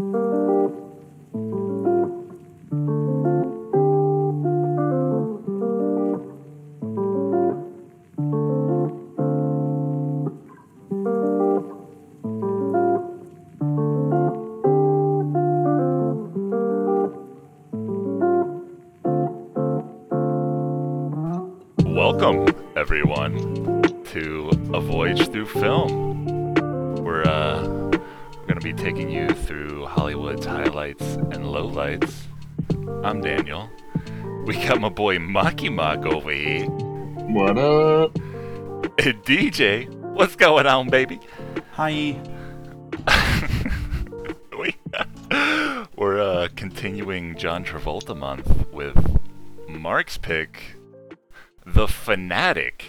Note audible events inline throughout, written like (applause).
Welcome, Maki Mock over here. What up? Hey, DJ, what's going on, baby? Hi. (laughs) we, we're uh, continuing John Travolta month with Mark's pick, The Fanatic.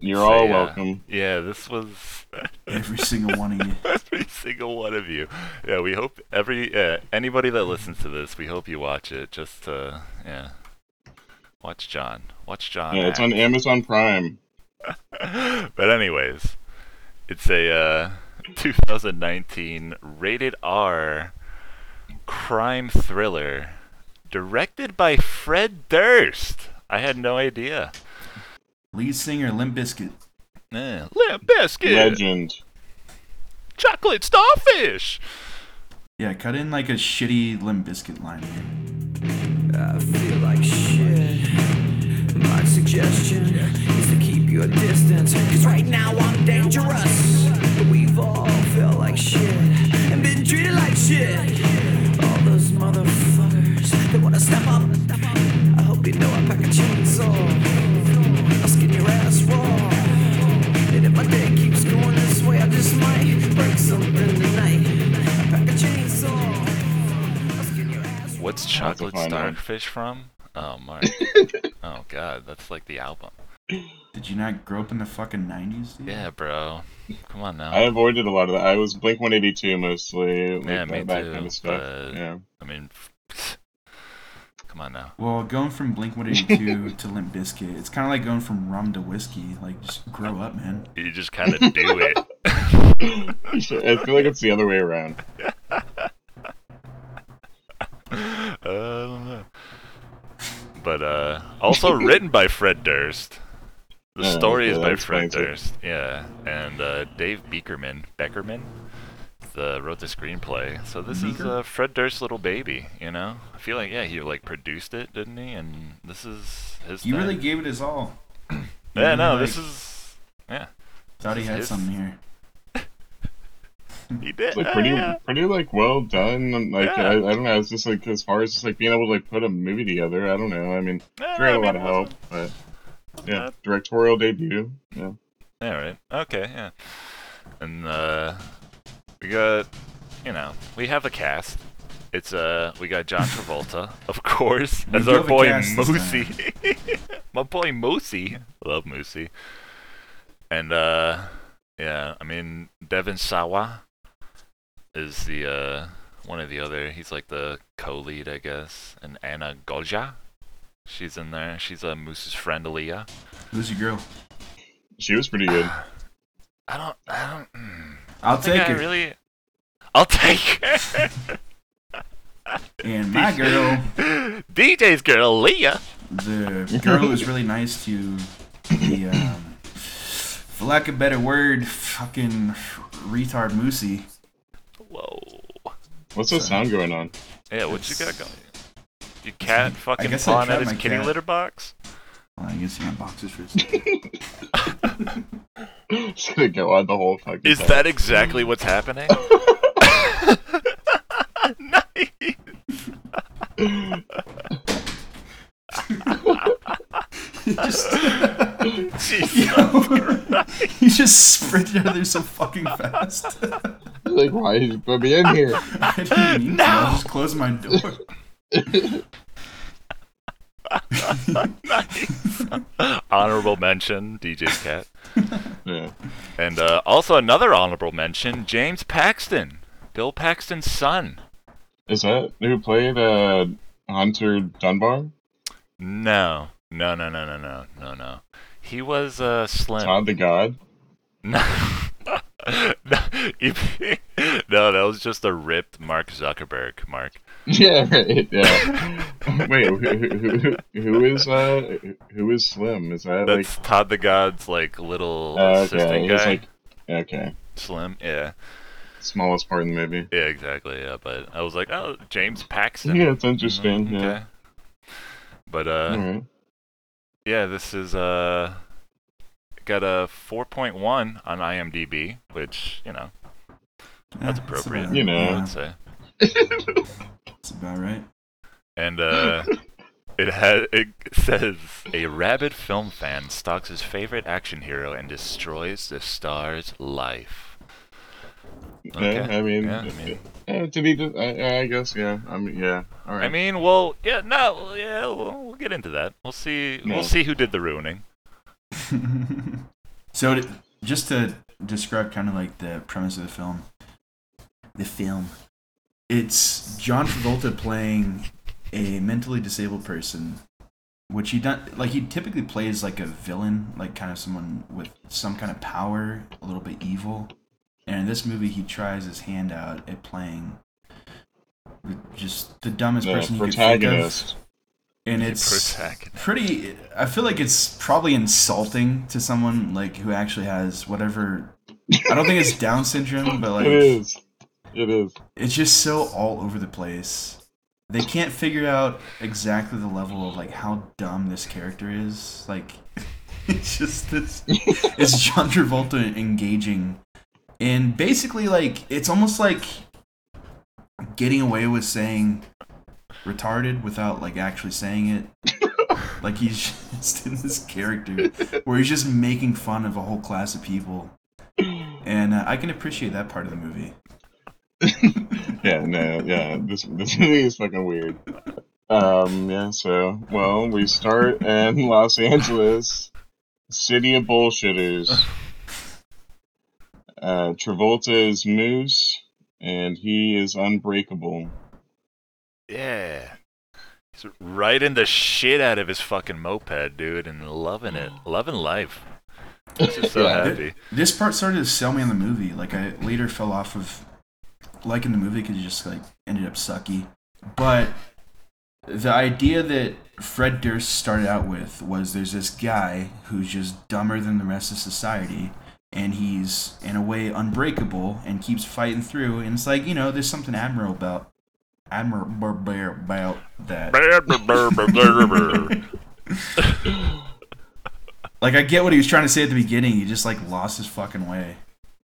You're So, all yeah. welcome. Yeah, this was (laughs) Every single one of you. (laughs) every single one of you. Yeah, we hope every uh, anybody that listens to this, we hope you watch it. Just to yeah, watch John. Watch John. Yeah, it's act. on Amazon Prime. (laughs) but anyways, it's a uh, 2019 rated R crime thriller directed by Fred Durst. I had no idea. Lead singer Limp Bizkit. Yeah. Limp Bizkit, Legend. chocolate starfish. Yeah, cut in like a shitty Limp Bizkit line here. Suggestion is to keep your distance. Cause right now I'm dangerous. We've all felt like shit and been treated like shit. All those motherfuckers that wanna step up. I hope you know I pack a chainsaw. I'll skin your ass raw. And if my day keeps going this way, I just might break something tonight. I pack a chainsaw. I'll skin your ass raw. What's chocolate find one. starfish from? Oh, my! (laughs) oh God, that's like the album. Did you not grow up in the fucking 90s. Yeah, bro. Come on now. I avoided a lot of that. I was Blink 182 mostly. Like Yeah, that, me that too, kind of stuff. but- Yeah. I mean, (sighs) come on now. Well, going from Blink 182 to Limp Bizkit, it's kind of like going from rum to whiskey. Like, just grow up, man. You just kind of do it. (laughs) (laughs) I feel like it's the other way around. Uh, I don't know. But uh, also written by Fred Durst. The (laughs) Oh, story okay, is by Fred explains it. Durst. Yeah, and uh, Dave Beakerman, Bekerman, the wrote the screenplay. So this is uh, Fred Durst's little baby. You know, I feel like yeah, he like produced it, didn't he? And this is his. He thing. really gave it his all. Yeah, no, like, this is. Yeah, Thought he this is had his- something here. (laughs) he did. Like uh, pretty, yeah. pretty like well done. Like Yeah. I, I don't know. It's just like as far as just like being able to like put a movie together. I don't know. I mean, Yeah, sure had I a lot of help, but yeah, Uh, directorial debut. Yeah. All right. Okay, yeah. And uh we got you know, we have a cast. It's uh we got John (laughs) Travolta, of course, as do our boy cast Moosey. (laughs) My boy Moosey. Love Moosey. And uh yeah, I mean Devon Sawa is the uh one of the other he's like the co-lead I guess. And Ana Golja. She's in there. She's a uh, Moose's friend Aaliyah. Who's your girl? She was pretty good. (sighs) I don't I don't mm. I'll I think take I her. really. I'll take (laughs) her. And my girl, DJ's girl, Leah. the girl who was really nice to the, um, for lack of a better word, fucking retard Moosey. Whoa. What's that sound going on? Yeah, what you got going? Your cat fucking guess I pawing at trapped his my kitty cat. litter box? Well, I guess he got boxers for his. (laughs) It's (laughs) gonna go on the whole fucking. Is time. that exactly what's happening? (laughs) nice. Just, Jesus. he just sprinted out of there so fucking fast. like why did you put me in here? I didn't mean to. I just closed my door. (laughs) Honorable mention, DJ's cat. Yeah. And uh, also another honorable mention, James Paxton. Bill Paxton's son. Is that who played uh, Hunter Dunbar? No. No, no, no, no, no, no, no. He was uh, Slim. Todd the God? (laughs) No. no, (laughs) no, that was just a ripped Mark Zuckerberg. Mark. (laughs) Yeah, right. Yeah. Wait, who, who, who, who is uh who is Slim? Is that That's Todd the God's like little like uh, assistant okay? guy. Like okay, Slim. Yeah. smallest part in the movie. Yeah, exactly. Yeah, but I was like, oh, James Paxton. Yeah, it's interesting. Mm, Yeah. Okay. But uh. Yeah, this is uh, got a 4.1 on IMDb, which you know That's Yeah, appropriate. about- You know. I yeah, would say. (laughs) that's about right. And uh, it has it says a rabid film fan stalks his favorite action hero and destroys the star's life. Okay. Yeah, I mean, Yeah, I mean- eh, to be, I, I guess, yeah. I mean, yeah. All right. I mean, well, yeah, no, yeah, we'll, we'll get into that. We'll see. No. We'll see who did the ruining. (laughs) so to, just to describe kind of like the premise of the film, the film, it's John Travolta playing a mentally disabled person, which he done like he typically plays like a villain, like kind of someone with some kind of power, a little bit evil. And in this movie, he tries his hand out at playing the- just the dumbest the person you could think of protagonist. and it's pretty i feel like it's probably insulting to someone like who actually has whatever i don't think it's (laughs) down syndrome but like it is. It is. it's just so all over the place they can't figure out exactly the level of like how dumb this character is like (laughs) it's just this it's john travolta engaging and basically like it's almost like getting away with saying retarded without like actually saying it (laughs) like he's just in this character where he's just making fun of a whole class of people and uh, i can appreciate that part of the movie (laughs) yeah, no, yeah. This this movie is fucking weird. Um, yeah. So, well, we start in Los Angeles, city of bullshitters. Uh, Travolta is Moose, and he is unbreakable. Yeah. He's riding the shit out of his fucking moped, dude, and loving it, (sighs) loving life. (laughs) Just so Yeah. happy. this part started to sell me on the movie like i later fell off of liking the movie because it just like ended up sucky but the idea that fred durst started out with was there's this guy who's just dumber than the rest of society and he's in a way unbreakable and keeps fighting through. And it's like you know there's something admirable about admirable about that. Like i get what he was trying to say at the beginning. He just like lost his fucking way.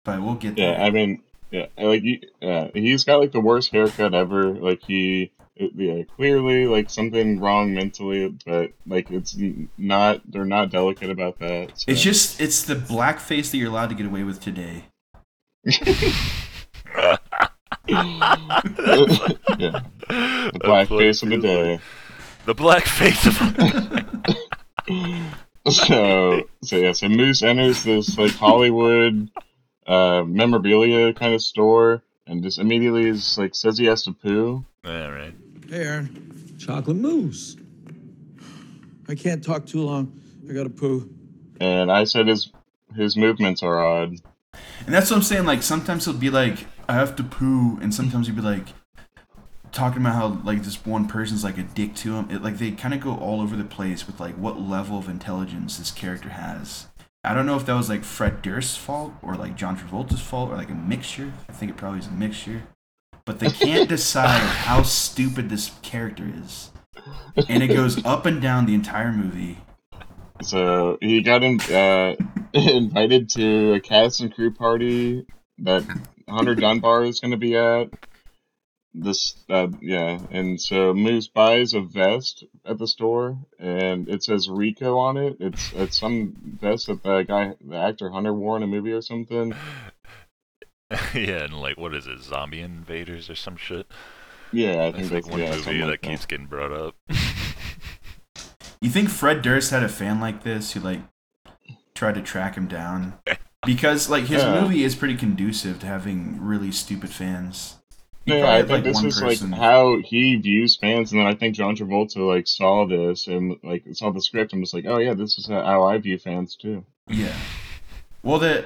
But we'll get there. Yeah, I mean, yeah, like he, yeah, he's got like the worst haircut ever. Like he, it- yeah, clearly like something wrong mentally, but like it's not. They're not delicate about that. So. It's just it's the blackface that you're allowed to get away with today. (laughs) yeah, the black face of the day. The black face of So, so yeah, so Moose enters this like Hollywood uh, memorabilia kind of store, and just immediately is like says he has to poo. Yeah, right. Hey, Chocolate mousse. I can't talk too long. I gotta poo. And I said his his movements are odd. And that's what I'm saying. Like sometimes he'll be like, I have to poo, and sometimes he'll be like talking about how like this one person's like a dick to him. It, like they kind of go all over the place with like what level of intelligence this character has. I don't know if that was like Fred Durst's fault or like John Travolta's fault or like a mixture. I think it probably is a mixture. But they can't decide how stupid this character is. And it goes up and down the entire movie. So he got in, uh, (laughs) invited to a cast and crew party that Hunter Dunbar is going to be at. This, uh, yeah, and so Moose buys a vest at the store, and it says Rico on it. It's it's some vest that the guy, the actor Hunter wore in a movie or something. (laughs) yeah, and like, what is it? Zombie invaders or some shit? Yeah, I think That's that's, like one yeah, movie something that like keeps getting brought up. You think Fred Durst had a fan like this who like tried to track him down? (laughs) Because like his Yeah. movie is pretty conducive to having really stupid fans. He Yeah, I had, think this one is person- like how he views fans, and then I think John Travolta like saw this and like saw the script and was like, "Oh yeah, this is how I view fans too." Yeah. Well, the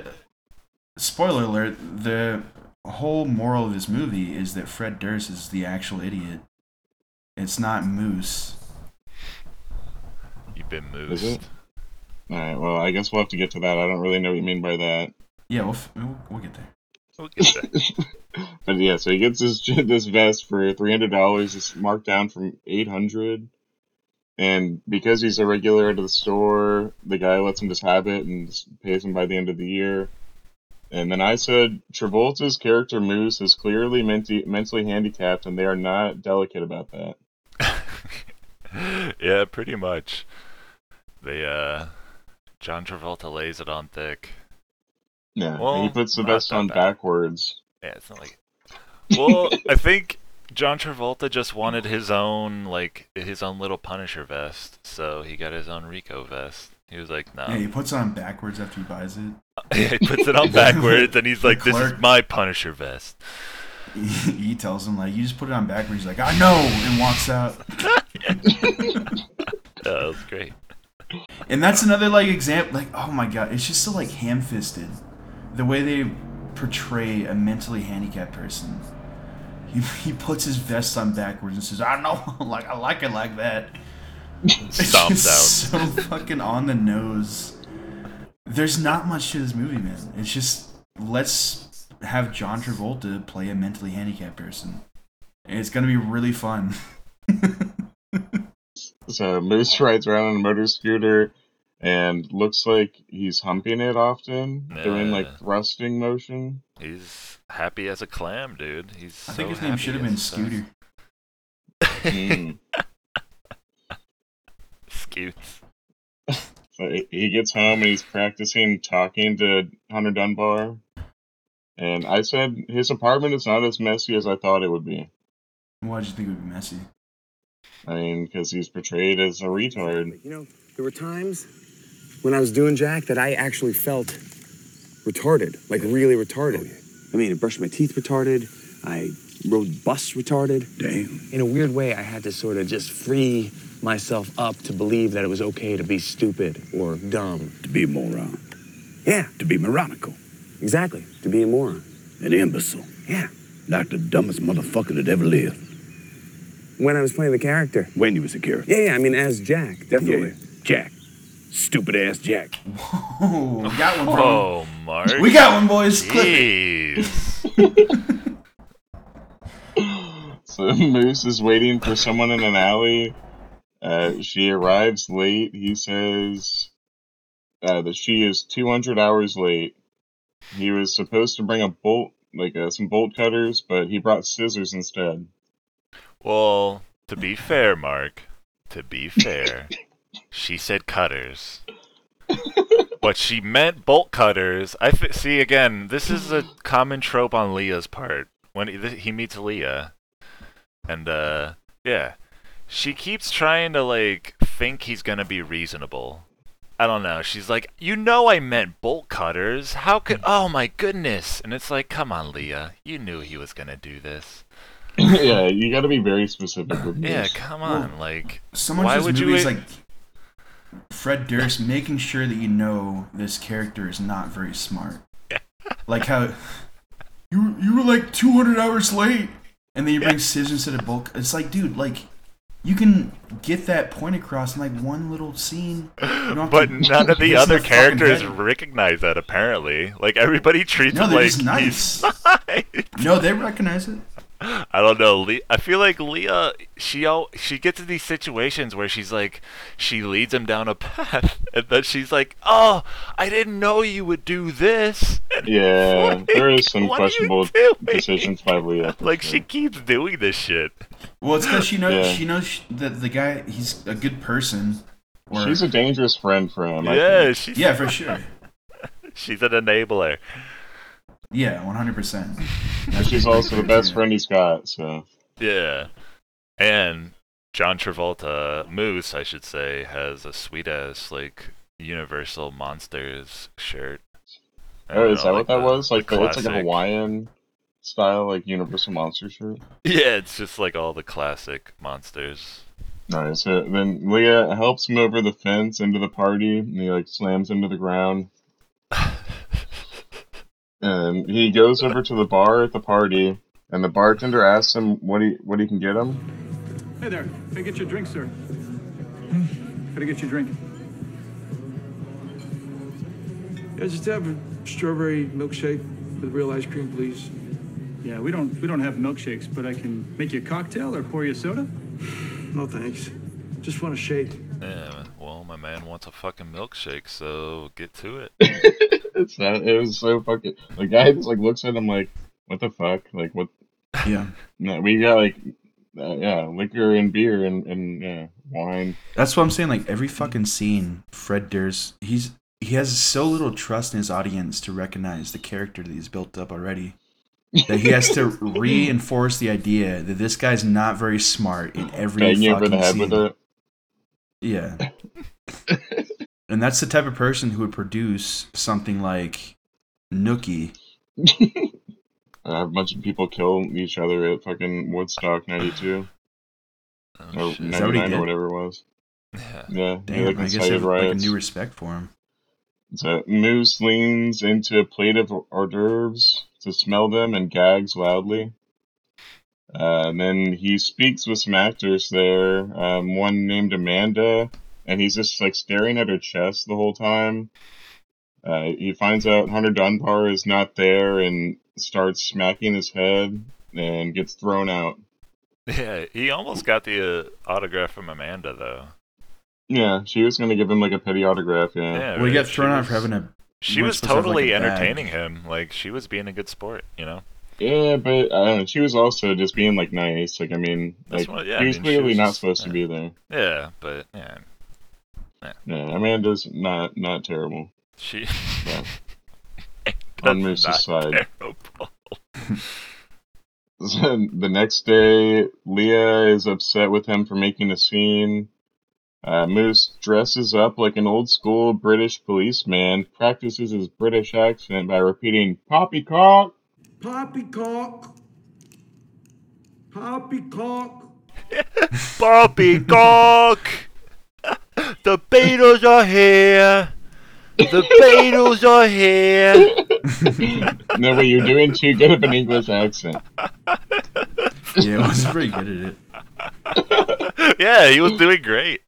spoiler alert: the whole moral of this movie is that Fred Durst is the actual idiot. It's not Moose. You've been Is it? All right. Well, I guess we'll have to get to that. I don't really know what you mean by that. Yeah, we'll, f- we'll, we'll get there. We'll get there. (laughs) but yeah, so he gets this (laughs) this vest for three hundred dollars. It's marked down from eight hundred, and because he's a regular at the store, the guy lets him just have it and pays him by the end of the year. And then I said Travolta's character Moose is clearly menti- mentally handicapped, and they are not delicate about that. (laughs) yeah, pretty much. They uh John Travolta lays it on thick. Yeah, Well, he puts the not vest on bad. backwards. Yeah, it's not like Well, I think John Travolta just wanted his own like his own little Punisher vest, so he got his own Rico vest. He was like, "No." Yeah, he puts it on backwards after he buys it. (laughs) he puts it on backwards and he's like, "This is my Punisher vest." (laughs) He, tells him like, "You just put it on backwards." He's like, "I know," and walks out. (laughs) That was great. And that's another like example. Like, oh my god, it's just so like ham-fisted, the way they portray a mentally handicapped person. He, he puts his vest on backwards and says, "I know, like I like it like that." Stomps out. so fucking on the nose. There's not much to this movie, man. It's just let's have John Travolta play a mentally handicapped person. It's gonna be really fun. (laughs) So Moose rides around on a motor scooter and looks like he's humping it often, doing like thrusting motion. He's happy as a clam, dude. He's I think his name should have been Scooter. (laughs) Mm. Scoots. (laughs) So he- he gets home and he's practicing talking to Hunter Dunbar. And I said his apartment is not as messy as I thought it would be. Why'd you think it would be messy? I mean, because he's portrayed as a retard. You know, there were times when I was doing Jack that I actually felt retarded, like really retarded. Oh, I mean, I brushed my teeth retarded. I rode bus retarded. Damn. In a weird way, I had to sort of just free myself up to believe that it was okay to be stupid or dumb. To be a moron. Yeah, To be moronical. exactly. To be a moron. An imbecile. Yeah. Like the dumbest motherfucker that ever lived. When I was playing the character. When you was a character. Yeah, yeah. I mean, as Jack, definitely. Yeah. Jack. Stupid ass Jack. Oh, we got one, bro. Oh, Mark. We got one, boys. Clip it. Jeez. (laughs) So (laughs) Moose is waiting for someone in an alley. Uh, she arrives late. He says uh, that she is 200 hours late. He was supposed to bring a bolt, like uh, some bolt cutters, but he brought scissors instead. Well, to be fair, Mark, to be fair, (laughs) she said cutters. but she meant bolt cutters. I f- see again. This is a common trope on Leah's part when he, he meets Leah, and uh, yeah, she keeps trying to like think he's gonna be reasonable. I don't know. She's like, you know, I meant bolt cutters. How could? Oh my goodness! And it's like, come on, Leah. You knew he was gonna do this. (laughs) yeah, you got to be very specific with Yeah, Moose. come on. like, So much Why would you is like Fred Durst making sure that you know this character is not very smart. (laughs) Like how you you were like 200 hours late, and then you bring scissors instead of bulk. It's like, dude, like you can get that point across in like one little scene. You don't have but to none of (laughs) the other characters recognize that. Apparently, like everybody treats No, him like nice. (laughs) he's fine. No, they recognize it. I don't know. Le- I feel like Leah. She al- she gets in these situations where she's like, she leads him down a path, (laughs) and then she's like, "Oh, I didn't know you would do this." And (laughs) Yeah, like, there is some what are you questionable decisions by Leah. Like sure. she keeps doing this shit. Well, it's because she knows Yeah. she knows sh- that the guy he's a good person. Or, She's a dangerous friend for him. I yeah, think. she's yeah, for sure. (laughs) she's an enabler. Yeah, 100. percent she's also the best friend he's got. So Yeah. And John Travolta, Moose, I should say, has a sweet ass, like, Universal Monsters shirt. Oh, is know, that uh, like what that the- was? Like the the, it's like a Hawaiian style, like Universal Monster shirt. Yeah, it's just like all the classic monsters. Nice. Uh, then Leah helps him over the fence into the party, and he like slams into the ground. And he goes over to the bar at the party, and the bartender asks him what he what he can get him. Hey there. Can I get your drink, sir? Can I get your drink? Yeah, just have a strawberry milkshake with real ice cream, please. Yeah, we don't we don't have milkshakes, but I can make you a cocktail or pour you a soda. No thanks. Just want a shake. Yeah, well, my man wants a fucking milkshake, so get to it. (laughs) it's not, it was so fucking. The guy just like looks at him like, "What the fuck? Like what? Yeah. No, we got like, uh, yeah, liquor and beer and and yeah, wine. That's what I'm saying. Like every fucking scene, Fred Durst, he's he has so little trust in his audience to recognize the character that he's built up already. That he has to (laughs) reinforce the idea that this guy's not very smart in every Bang fucking over the head scene. with it. Yeah. (laughs) and that's the type of person who would produce something like Nookie. Have (laughs) a bunch of people kill each other at fucking Woodstock '92 Oh, or shit. that '99 or whatever it was. Yeah. Yeah, Damn, he like I guess I incited have like a new respect for him. So Moose leans into a plate of hors d'oeuvres to smell them and gags loudly. Uh, and then he speaks with some actors there, um, one named Amanda, and he's just like staring at her chest the whole time. Uh, he finds out Hunter Dunbar is not there and starts smacking his head and gets thrown out. Yeah, he almost got the uh, autograph from Amanda, though. Yeah, she was gonna give him like a petty autograph. Yeah, Yeah, Well, he right, got thrown she out for having a. She was supposed to have, like, totally bag. entertaining him. Like, she was being a good sport, you know? yeah, but I don't know. She was also just being like nice. Like I mean, That's like what- yeah, he I was mean, clearly was not just- supposed to be there. Yeah, but, yeah. Yeah, Amanda's not not terrible. She. Yeah. That's (laughs) (laughs) On Moose's not side. terrible. (laughs) the next day, Leah is upset with him for making a scene. Uh, Moose dresses up like an old school British policeman, practices his British accent by repeating "poppycock." Poppycock. Poppycock. Poppycock! The Beatles are here! The Beatles are here! (laughs) no, but you're doing too good of an English accent. Yeah, I was pretty good at it. (laughs) yeah, he was doing great.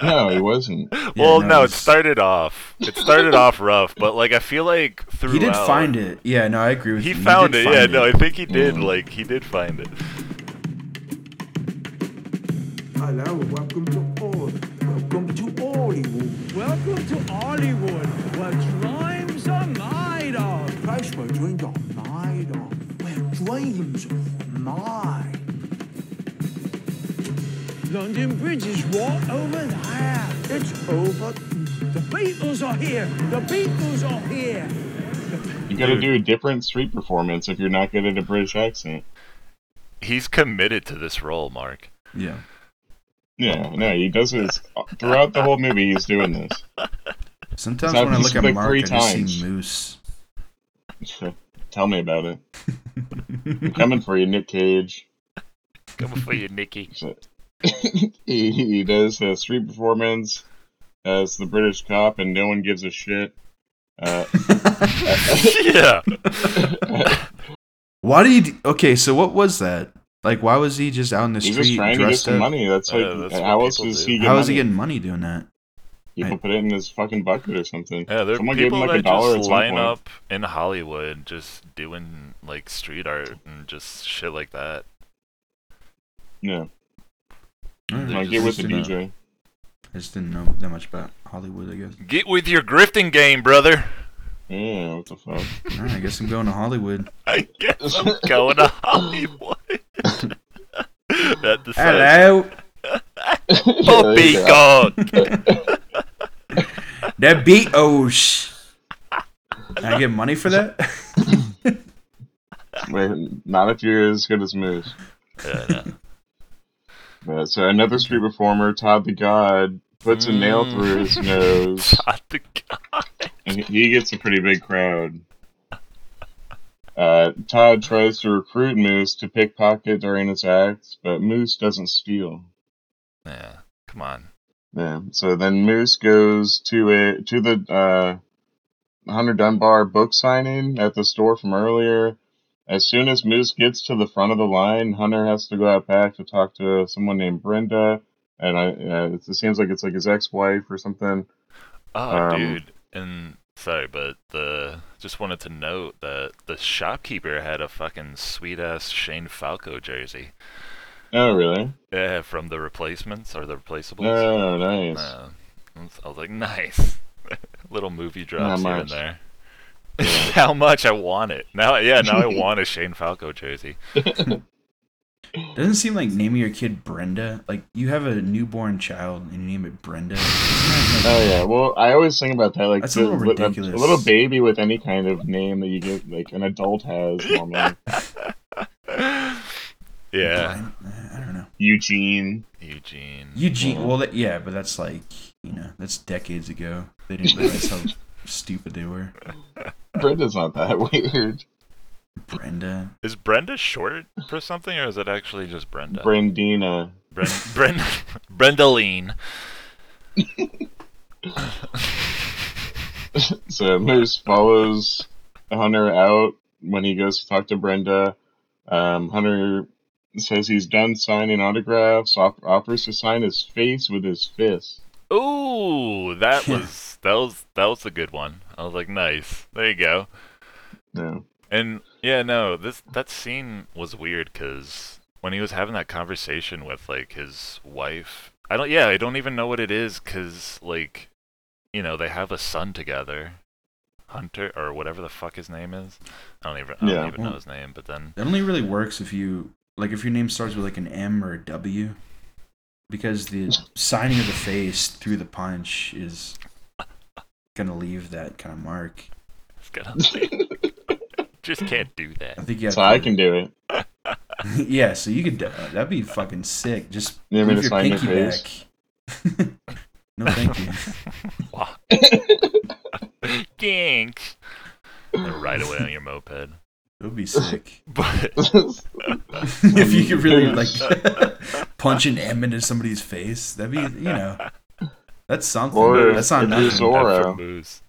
No, he wasn't. well, no, no, it it's- started off. It started off rough, but like I feel like throughout He did find it. Yeah, no, I agree with He you. He found it. Yeah, find no, I think he did. Mm. Like he did find it. Hello, welcome to Hollywood, where dreams are made of. Place where dreams are made of. Where dreams are made. London Bridge is right over there. It's over. The Beatles are here. The Beatles are here. You got to do a different street performance if you're not good at a British accent. He's committed to this role, Mark. Yeah. Yeah, no, he does this throughout the whole movie. He's doing this. (laughs) Sometimes when I look at like Mark, three I just times. see Moose. Tell me about it. (laughs) I'm coming for you, Nick Cage. Coming for you, Nicky. (laughs) He, he does a street performance as the British cop, and no one gives a shit. Uh, (laughs) yeah. Why did he? Okay, so what was that? Like, why was he just out in the he's street just trying to get dressed some up? money. That's like, Uh, that's how else people does do. he get How money? is he getting money doing that? People I- put it in his fucking bucket or something. Yeah, there are Someone gave him people like a that dollar at just line point. up in Hollywood just doing like street art and just shit like that. Yeah, Alright, They like get with the didn't know- DJ. I just didn't know that much about Hollywood. I guess. Get with your grifting game, brother. Yeah, what the fuck? Alright, I guess I'm going to Hollywood. I guess I'm going to Hollywood. (laughs) that decides. (laughs) (laughs) Hello, Poppycock. the Beatles. Can I get money for that? (laughs) Wait, not if you're as good as Moose. Yeah, no. Uh, so another street performer, Todd the God, puts a nail through his (laughs) nose, Todd the God. and he- he gets a pretty big crowd. Uh, Todd tries to recruit Moose to pickpocket during his act, but Moose doesn't steal. Yeah, come on. Yeah. So then Moose goes to a to the uh Hunter Dunbar book signing at the store from earlier. As soon as Moose gets to the front of the line, Hunter has to go out back to talk to someone named Brenda, and I uh, it seems like it's like his ex-wife or something. Oh, Um, dude, and sorry, but the just wanted to note that the shopkeeper had a fucking sweet ass Shane Falco jersey. Oh, really? Yeah, from the replacements or the replaceables. Oh, nice. Uh, I was like, (laughs) nice. (laughs) Little movie drops here and much? there. (laughs) How much I want it now? Yeah, now I want a Shane Falco jersey. Doesn't seem like naming your kid Brenda. Like you have a newborn child and you name it Brenda. Like- Oh yeah, well, I always think about that. Like, That's a little ridiculous. A, little baby with any kind of name that you get, like an adult has normally. Yeah, Blind- I don't know. Eugene. Eugene. Eugene. Well, that, yeah, but that's like you know that's decades ago. They didn't realize how (laughs) stupid they were. Brenda's not that (laughs) weird. Brenda. Is Brenda short for something, or is it actually just Brenda? Brendina. Bren- Bren- (laughs) Brendaline. So Moose follows Hunter out when he goes to talk to Brenda. Um, Hunter says he's done signing autographs. Off- offers to sign his face with his fist. Ooh, that was that was that was a good one. I was like, nice. There you go. No. And yeah, no, this that scene was weird because when he was having that conversation with like his wife, I don't. Yeah, I don't even know what it is because like, you know, they have a son together, Hunter or whatever the fuck his name is. I don't even. I Yeah. don't even know his name. But then, It only really works if you like if your name starts with like an M or a W, because the signing of the face through the punch is gonna leave that kind of mark. it's gonna (laughs) just can't do that. I think you have So to, I can do it. (laughs) yeah, so you could. Uh, that'd be fucking sick. Just You want me move your sign your face? back. (laughs) no, thank you. Wow. Thanks. And Ride away on your moped. It would be sick (laughs) But (laughs) if you could really like (laughs) punch an M into somebody's face. That'd be, you know, that's something. Or that's not if you're nothing. Zorro. That for moose.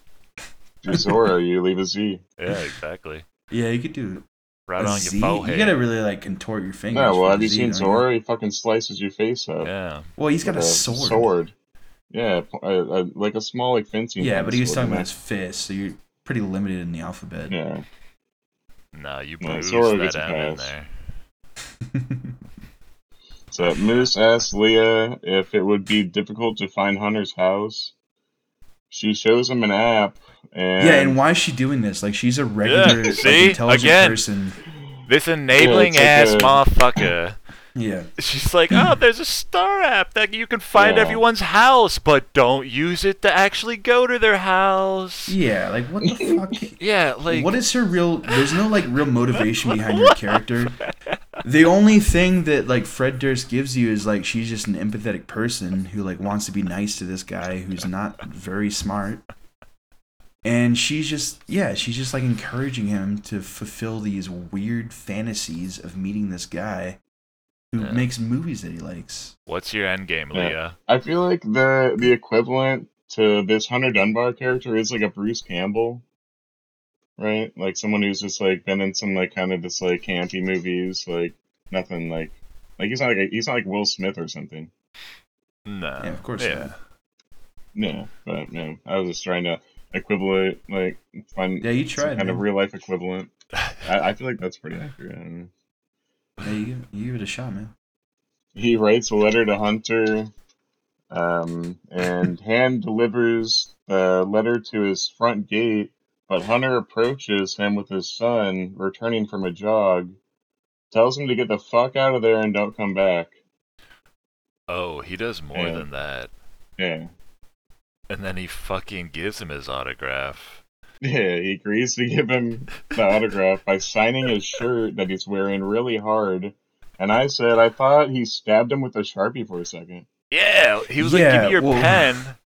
You're Zorro, you leave a Z. Yeah, exactly. Yeah, you could do Right a on Z. your forehead. You gotta really like contort your fingers. No, well, have the you Z, seen don't Zorro? He fucking slices your face up. Yeah. Well, he's got with a sword. Sword. Yeah, p- a, a, like a small like fencing. Yeah, but of he was sword, talking you about his fist, so you're pretty limited in the alphabet. Yeah. Nah, you Yeah, bruised Zorro that gets a M in there. (laughs) So Moose asks Leah if it would be difficult to find Hunter's house. She shows him an app, and Yeah, and why is she doing this? Like, she's a regular, like, see? intelligent Again. person. This enabling like ass a- motherfucker. Yeah. She's like, oh, there's a star app that you can find Yeah. everyone's house, but don't use it to actually go to their house. Yeah, like, what the (laughs) fuck? Yeah, like what is her real there's no like real motivation behind her (laughs) character the only thing that like fred durst gives you is like she's just an empathetic person who like wants to be nice to this guy who's not very smart and she's just yeah she's just like encouraging him to fulfill these weird fantasies of meeting this guy who Yeah. makes movies that he likes what's your end game, Yeah. Leah? I feel like the the equivalent to this Hunter Dunbar character is like a Bruce Campbell, right? Like someone who's just like been in some like kind of just like campy movies, like nothing like like he's not like a, he's not like Will Smith or something. No. yeah of course Yeah. not. No, but no, I was just trying to equivalent like find yeah you some tried kind of real life equivalent. (laughs) I, I feel like that's pretty accurate. I yeah, you, give- you give it a shot man he writes a letter to Hunter, um, and hand delivers the letter to his front gate. But Hunter approaches him with his son, returning from a jog, tells him to get the fuck out of there and don't come back. Oh, he does more Yeah. than that. Yeah. And then he fucking gives him his autograph. Yeah, he agrees to give him the autograph by signing his shirt that he's wearing really hard. And I said, I thought he stabbed him with a sharpie for a second. Yeah, he was like, "Give me your well- pen,"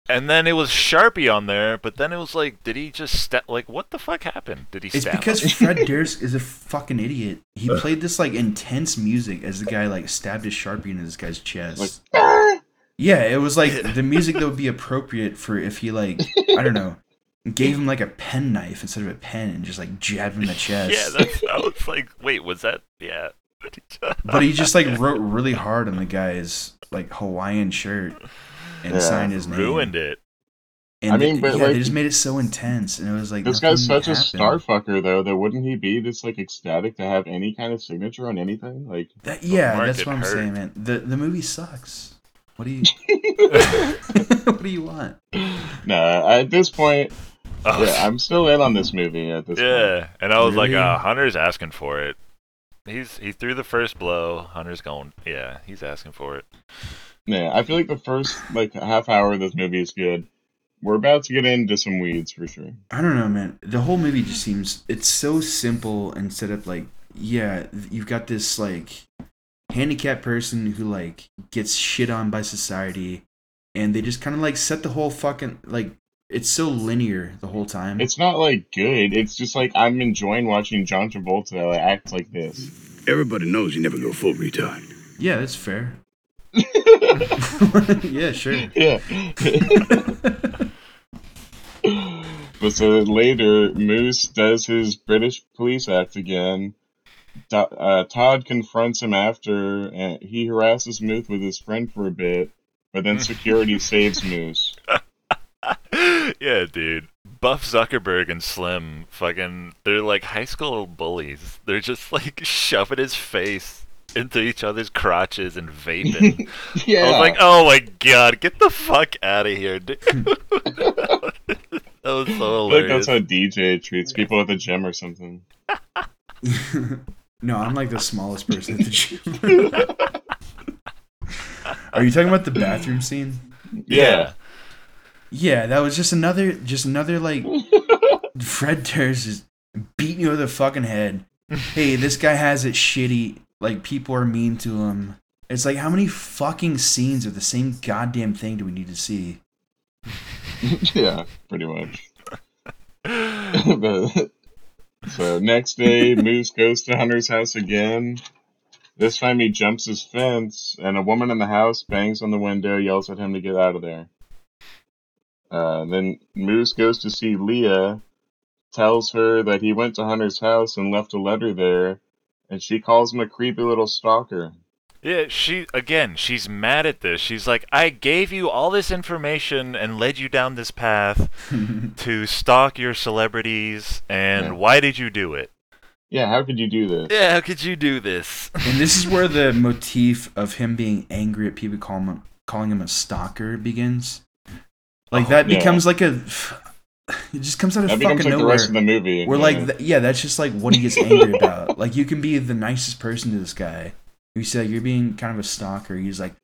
and then it was Sharpie on there. But then it was like, did he just stab? Like, what the fuck happened? Did he It's stab? because him? Fred (laughs) Durst is a fucking idiot. He played this like intense music as the guy like stabbed his sharpie into this guy's chest. Like, "Ah!" yeah, it was like (laughs) the music that would be appropriate for if he like I don't know gave him like a pen knife instead of a pen and just like jabbed him in the (laughs) chest. Yeah, that's. I was like, wait, was that? Yeah. (laughs) but he just like wrote really hard on the guy's like Hawaiian shirt and Yeah. signed his name. ruined it. And I mean, they, but, yeah, like, they just made it so intense, and it was like This guy's such nothing a happened. starfucker, though. That wouldn't he be just like ecstatic to have any kind of signature on anything? Like, That, yeah, that's what I'm hurt. saying, man. The the movie sucks. What do you (laughs) what do you want? nah. At this point, Oh, yeah, I'm still in on this movie. At this point. yeah, and I was like, uh, Hunter's asking for it. He's he threw the first blow. Hunter's going, yeah, he's asking for it. Yeah, I feel like the first like half hour of this movie is good. We're about to get into some weeds for sure. I don't know, man. The whole movie just seems it's so simple and set up like yeah, you've got this like handicapped person who like gets shit on by society and they just kind of like set the whole fucking like it's so linear the whole time. It's not like good. It's just like I'm enjoying watching John Travolta like, act like this. Everybody knows you never go full retard. yeah, that's fair. (laughs) (laughs) yeah, sure. Yeah. (laughs) but so later, Moose does his British police act again. Uh, Todd confronts him after, and he harasses Moose with his friend for a bit, but then security saves Moose. Yeah, dude. Buff Zuckerberg and Slim, fucking, they're like high school bullies. They're just (laughs) like shoving his face into each other's crotches and vaping. (laughs) Yeah. I was like, oh my god, get the fuck out of here, dude. (laughs) that was so I feel like that's how DJ treats people at the gym or something. no, I'm like the smallest person at the gym. Are you talking about the bathroom scene? yeah. Yeah, that was just another, just another like (laughs) Fred Durst is beating you over the fucking head. Hey, this guy has it shitty. Like people are mean to him. It's like how many fucking scenes of the same goddamn thing do we need to see? (laughs) yeah, pretty much. (laughs) But- so next day, Moose goes to Hunter's house again. This time he jumps his fence, and a woman in the house bangs on the window, yells at him to get out of there. Uh, then Moose goes to see Leah, tells her that he went to Hunter's house and left a letter there, and she calls him a creepy little stalker. Yeah, she again, she's mad at this. She's like, I gave you all this information and led you down this path (laughs) to stalk your celebrities, and Yeah. why did you do it? Yeah, how could you do this? Yeah, how could you do this? (laughs) And this is where the motif of him being angry at people call him, calling him a stalker begins. Like that yeah. becomes like a. (sighs) It just comes out of That fucking like the nowhere. rest of the movie. We're yeah. like, th- yeah, that's just like what he gets angry (laughs) about. Like, you can be the nicest person to this guy. You say you're being kind of a stalker. He's like,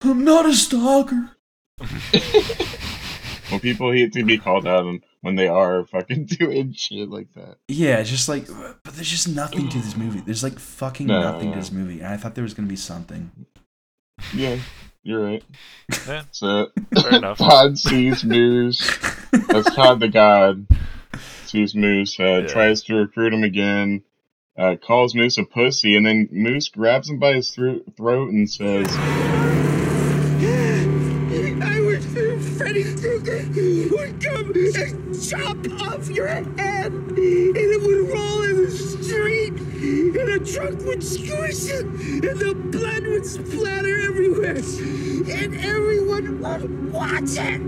I'm not a stalker. (laughs) when people hate to be called out on when they are fucking (laughs) doing shit like that. Yeah, it's just like, but there's just nothing to this movie. There's like fucking No, nothing no. to this movie. And I thought there was gonna be something. Yeah, you're right. Yeah. So Fair enough. (laughs) Todd sees Moose. That's Todd the God. Sees Moose, uh, Yeah. tries to recruit him again, uh, calls Moose a pussy, and then Moose grabs him by his thro- throat and says, would come and chop off your head, and it would roll in the street, and a truck would squish it, and the blood would splatter everywhere, and everyone would watch it.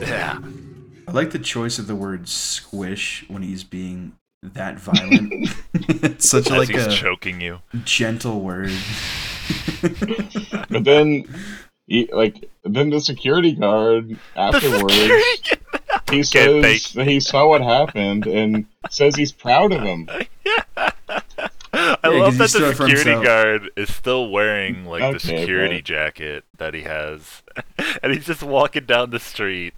Yeah. I like the choice of the word squish when he's being that violent. (laughs) it's such a, As like he's a choking you. gentle word. (laughs) but then, he, like, then the security guard afterwards, he says baked. that he saw what happened and says he's proud of him. (laughs) I Yeah, 'cause love that the security guard is still wearing like the security but- jacket that he has, (laughs) and he's just walking down the street.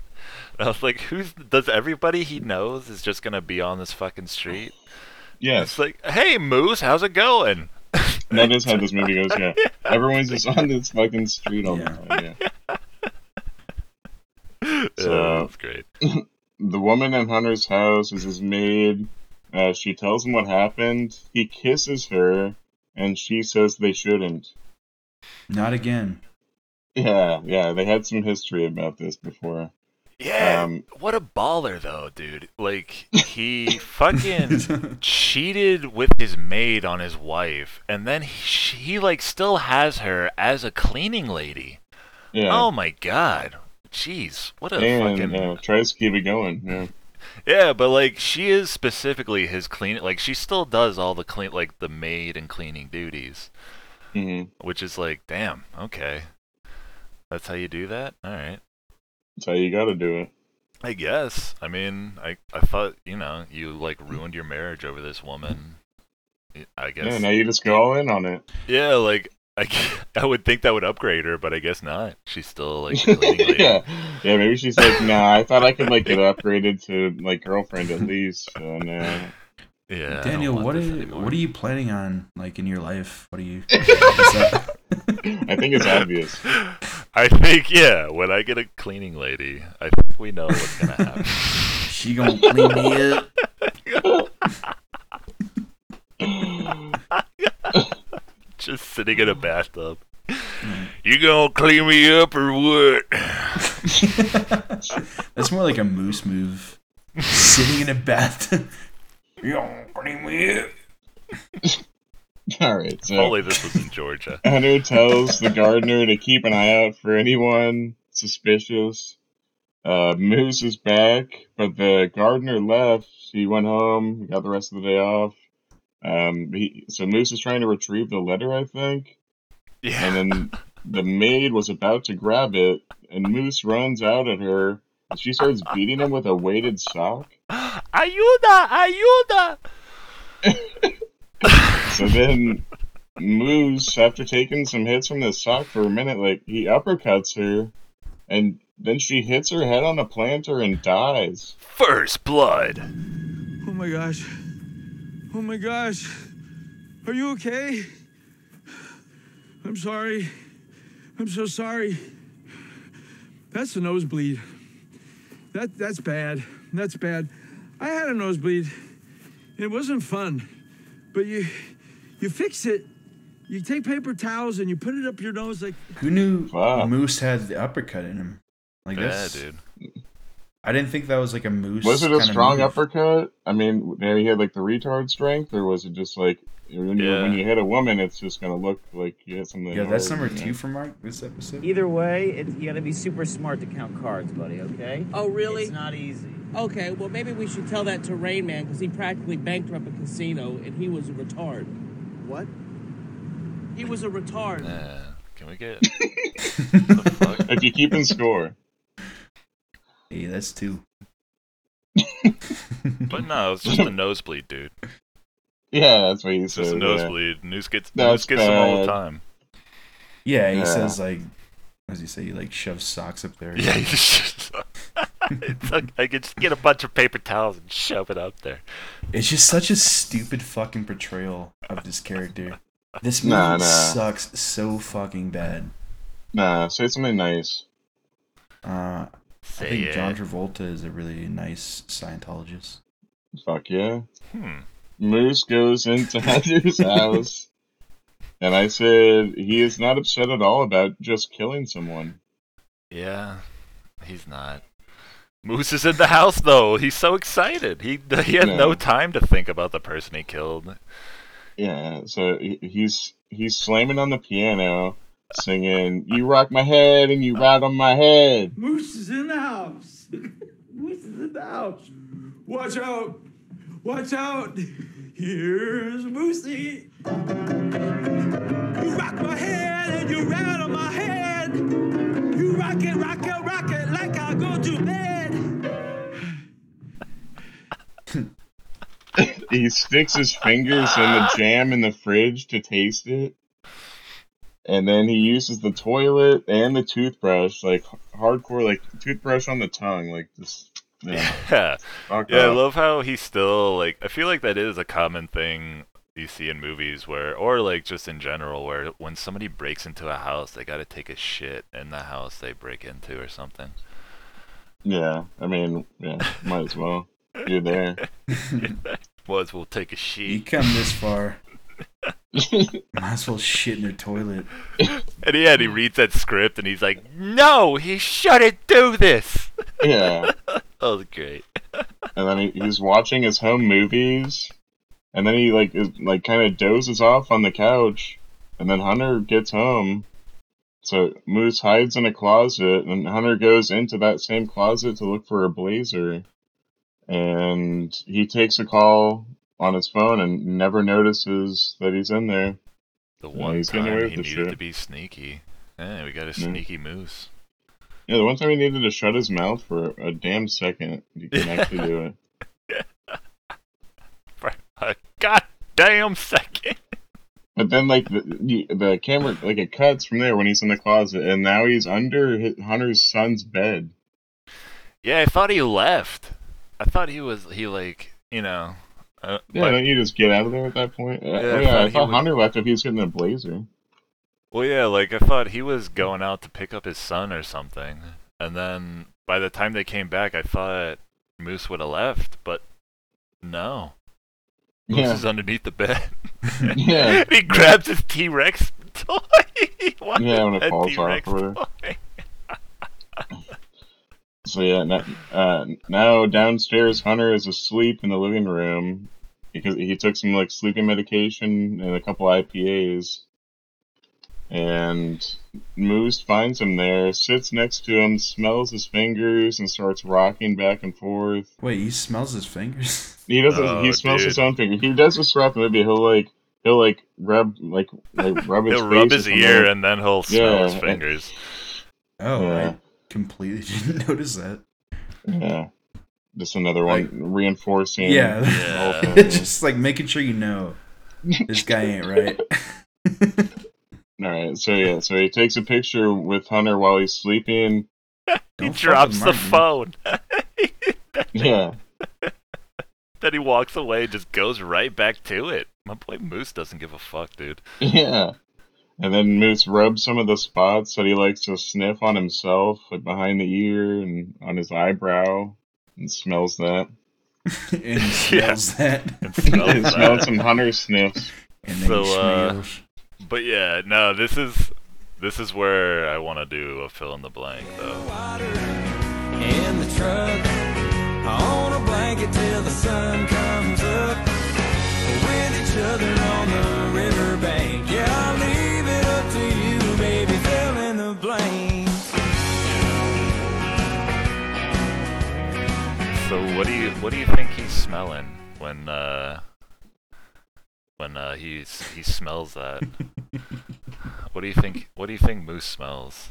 And I was like, "Who's? Does everybody he knows is just gonna be on this fucking street?" Yes. It's like, "Hey, Moose, how's it going?" And that is how this movie goes, (laughs) yeah. Everyone's just on this fucking street all the Yeah. time, yeah. yeah, (laughs) So- that's great. (laughs) The woman in Hunter's house is his maid. Uh, she tells him what happened. He kisses her, and she says they shouldn't. Not again. Yeah, yeah, they had some history about this before. Yeah, Um, what a baller though, dude. Like (laughs) he fucking (laughs) cheated with his maid on his wife, and then he, he like still has her as a cleaning lady. Yeah. Oh my god, jeez, what a and fucking uh, tries to keep it going. Yeah. yeah. But like she is specifically his clean, like she still does all the clean, like the maid and cleaning duties, hmm which is like, damn, okay, that's how you do that. All right. That's how you got to do it. I guess. I mean, I I thought you know you like ruined your marriage over this woman. I Yeah. guess. Now you just go all in on it. Yeah, like I, (laughs) I would think that would upgrade her, but I guess not. She's still like a cleaning lady. yeah. Yeah. Maybe she's like, nah. I thought I could like get upgraded to like girlfriend at least. So no. Yeah, Daniel, what are what are you planning on like in your life? What are you? (laughs) is that- I think it's obvious. (laughs) I think yeah. When I get a cleaning lady, I think we know what's gonna happen. (laughs) she gonna clean me up? (laughs) Just sitting in a bathtub. You gonna clean me up or what? That's more like a moose move. Sitting in a bathtub. You gonna clean me up? (laughs) All right. So Only this was in Georgia. (laughs) Hunter tells the gardener to keep an eye out for anyone suspicious. Uh, Moose is back, but the gardener left. He went home, got the rest of the day off. Um, he, so Moose is trying to retrieve the letter, I think, Yeah. and then (laughs) the maid was about to grab it, and Moose runs out at her, and she starts beating him with a weighted sock. (gasps) Ayuda! Ayuda! So then Moose, after taking some hits from the sock for a minute, like he uppercuts her, and then she hits her head on a planter and dies. First blood. Oh my gosh. Oh my gosh. Are you okay? I'm sorry. I'm so sorry. That's a nosebleed. That that's bad. That's bad. I had a nosebleed. It wasn't fun. But you you fix it. You take paper towels and you put it up your nose like Who knew Wow. Moose had the uppercut in him? Like Yeah, that's, dude. I didn't think that was like a Moose. Was it a strong move. uppercut? I mean, there he had like the retard strength, or was it just like when you, when you hit a woman, it's just gonna look like you hit something? Yeah, that's number two for Mark this episode. Either way, it, you gotta be super smart to count cards, buddy, okay? Oh, really? It's not easy. Okay, well, maybe we should tell that to Rain Man because he practically bankrupt a casino and he was a retard. What? He was a retard. Yeah. Can we get? (laughs) If you keep in score, Hey, that's two. But no, it's just a nosebleed, dude. yeah, that's what he It's just a said. yeah. nosebleed. Moose gets That's Moose gets them all the time. Yeah, he Yeah. says like, as you say? He like shoves socks up there. Yeah, you just, it's like I could just get a bunch of paper towels and shove it up there. It's just such a stupid fucking portrayal of this character. This movie Nah, nah. sucks so fucking bad. Nah, say something nice. Uh, I think it. John Travolta is a really nice Scientologist. Fuck yeah. Hmm. Moose goes into Hunter's house, and I said he is not upset at all about just killing someone. Yeah, he's not. Moose is in the house though. He's so excited. He he had no No. time to think about the person he killed. Yeah, so he's he's slamming on the piano, singing "You rock my head and you ride on my head." Moose is in the house. (laughs) Moose is in the house. Watch out. Watch out. Here's Moosey. You rock my head and you ride on my head. You rock it, rock it, rock it like I go to bed. He sticks his fingers in the jam in the fridge to taste it, and then he uses the toilet and the toothbrush, like hardcore, like toothbrush on the tongue, like this. (laughs) Yeah, Yeah, yeah. I love how he still like. I feel like that is a common thing you see in movies where, or like just in general, where when somebody breaks into a house, they got to take a shit in the house they break into or something. Yeah, I mean, yeah, might as well. You're there. (laughs) Was we'll take a You sheet. come this far, (laughs) might as well shit in their toilet. And yeah, and he reads that script and he's like, "No, he shouldn't do this." Yeah. (laughs) that was great. and then he, he's watching his home movies, and then he like is, like kind of dozes off on the couch, and then Hunter gets home. So Moose hides in a closet, and Hunter goes into that same closet to look for a blazer, and he takes a call on his phone and never notices that he's in there. The one he's getting time he needed to be sneaky. Yeah, we got a Yeah. sneaky moose. Yeah, the one time he needed to shut his mouth for a damn second, he can (laughs) actually do it. For a goddamn second. But then, like the the camera, like it cuts from there when he's in the closet, and now he's under Hunter's son's bed. Yeah, I thought he left. I thought he was he like you know. Uh, Yeah, but- don't you just get out of there at that point? Yeah, Yeah, oh, I yeah, thought I thought Hunter left if he was getting a blazer. Well, yeah, like I thought he was going out to pick up his son or something, and then by the time they came back, I thought Moose would have left, but no, Moose Yeah. is underneath the bed. (laughs) Yeah. (laughs) he grabs his T Rex toy. (laughs) Yeah, when it falls off T-Rex or whatever. toy. So yeah, now, uh, now downstairs, Hunter is asleep in the living room because he took some like sleeping medication and a couple IPAs. And Moose finds him there, sits next to him, smells his fingers, and starts rocking back and forth. Wait, he smells his fingers. (laughs) He doesn't. Oh, he smells his own finger. He does this throughout the movie. He'll like he'll like rub like like rub his (laughs) He'll rub his ear and then he'll smell Yeah, his and- fingers. Oh, Yeah. I completely (laughs) didn't notice that. Yeah, just another one reinforcing. Yeah, the (laughs) whole thing. it's just like making sure you know this guy ain't right. (laughs) All right, so yeah, so he takes a picture with Hunter while he's sleeping. he drops the phone. Yeah, then he walks away, and just goes right back to it. My boy Moose doesn't give a fuck, dude. yeah. And then Moose rubs some of the spots that he likes to sniff on himself, like behind the ear and on his eyebrow, and smells that. (laughs) and he smells that. (laughs) And smells smells some Hunter sniffs. And then So, he uh. But yeah, no, this is this is where I want to do a fill in the blank though. in what do you what do you think he's smelling when uh when uh he's he smells that? (laughs) what do you think what do you think Moose smells?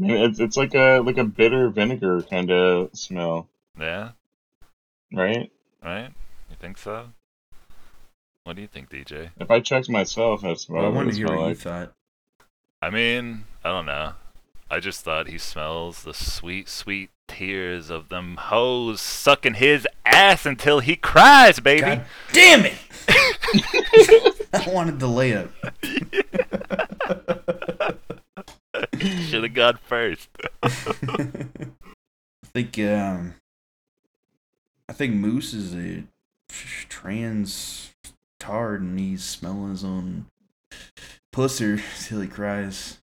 I mean, it's it's like a like a bitter vinegar kind of smell, Yeah, right? right? You think so? What do you think, DJ? If I checked myself, that's what I I would wanted to hear smell what you thought. I mean, I don't know. I just thought he smells the sweet, sweet tears of them hoes sucking his ass until he cries, baby. God damn it! (laughs) I wanted the layup. (laughs) Should have gone first. (laughs) I think um, I think Moose is a trans tard, and he's smelling his own pusser till he cries.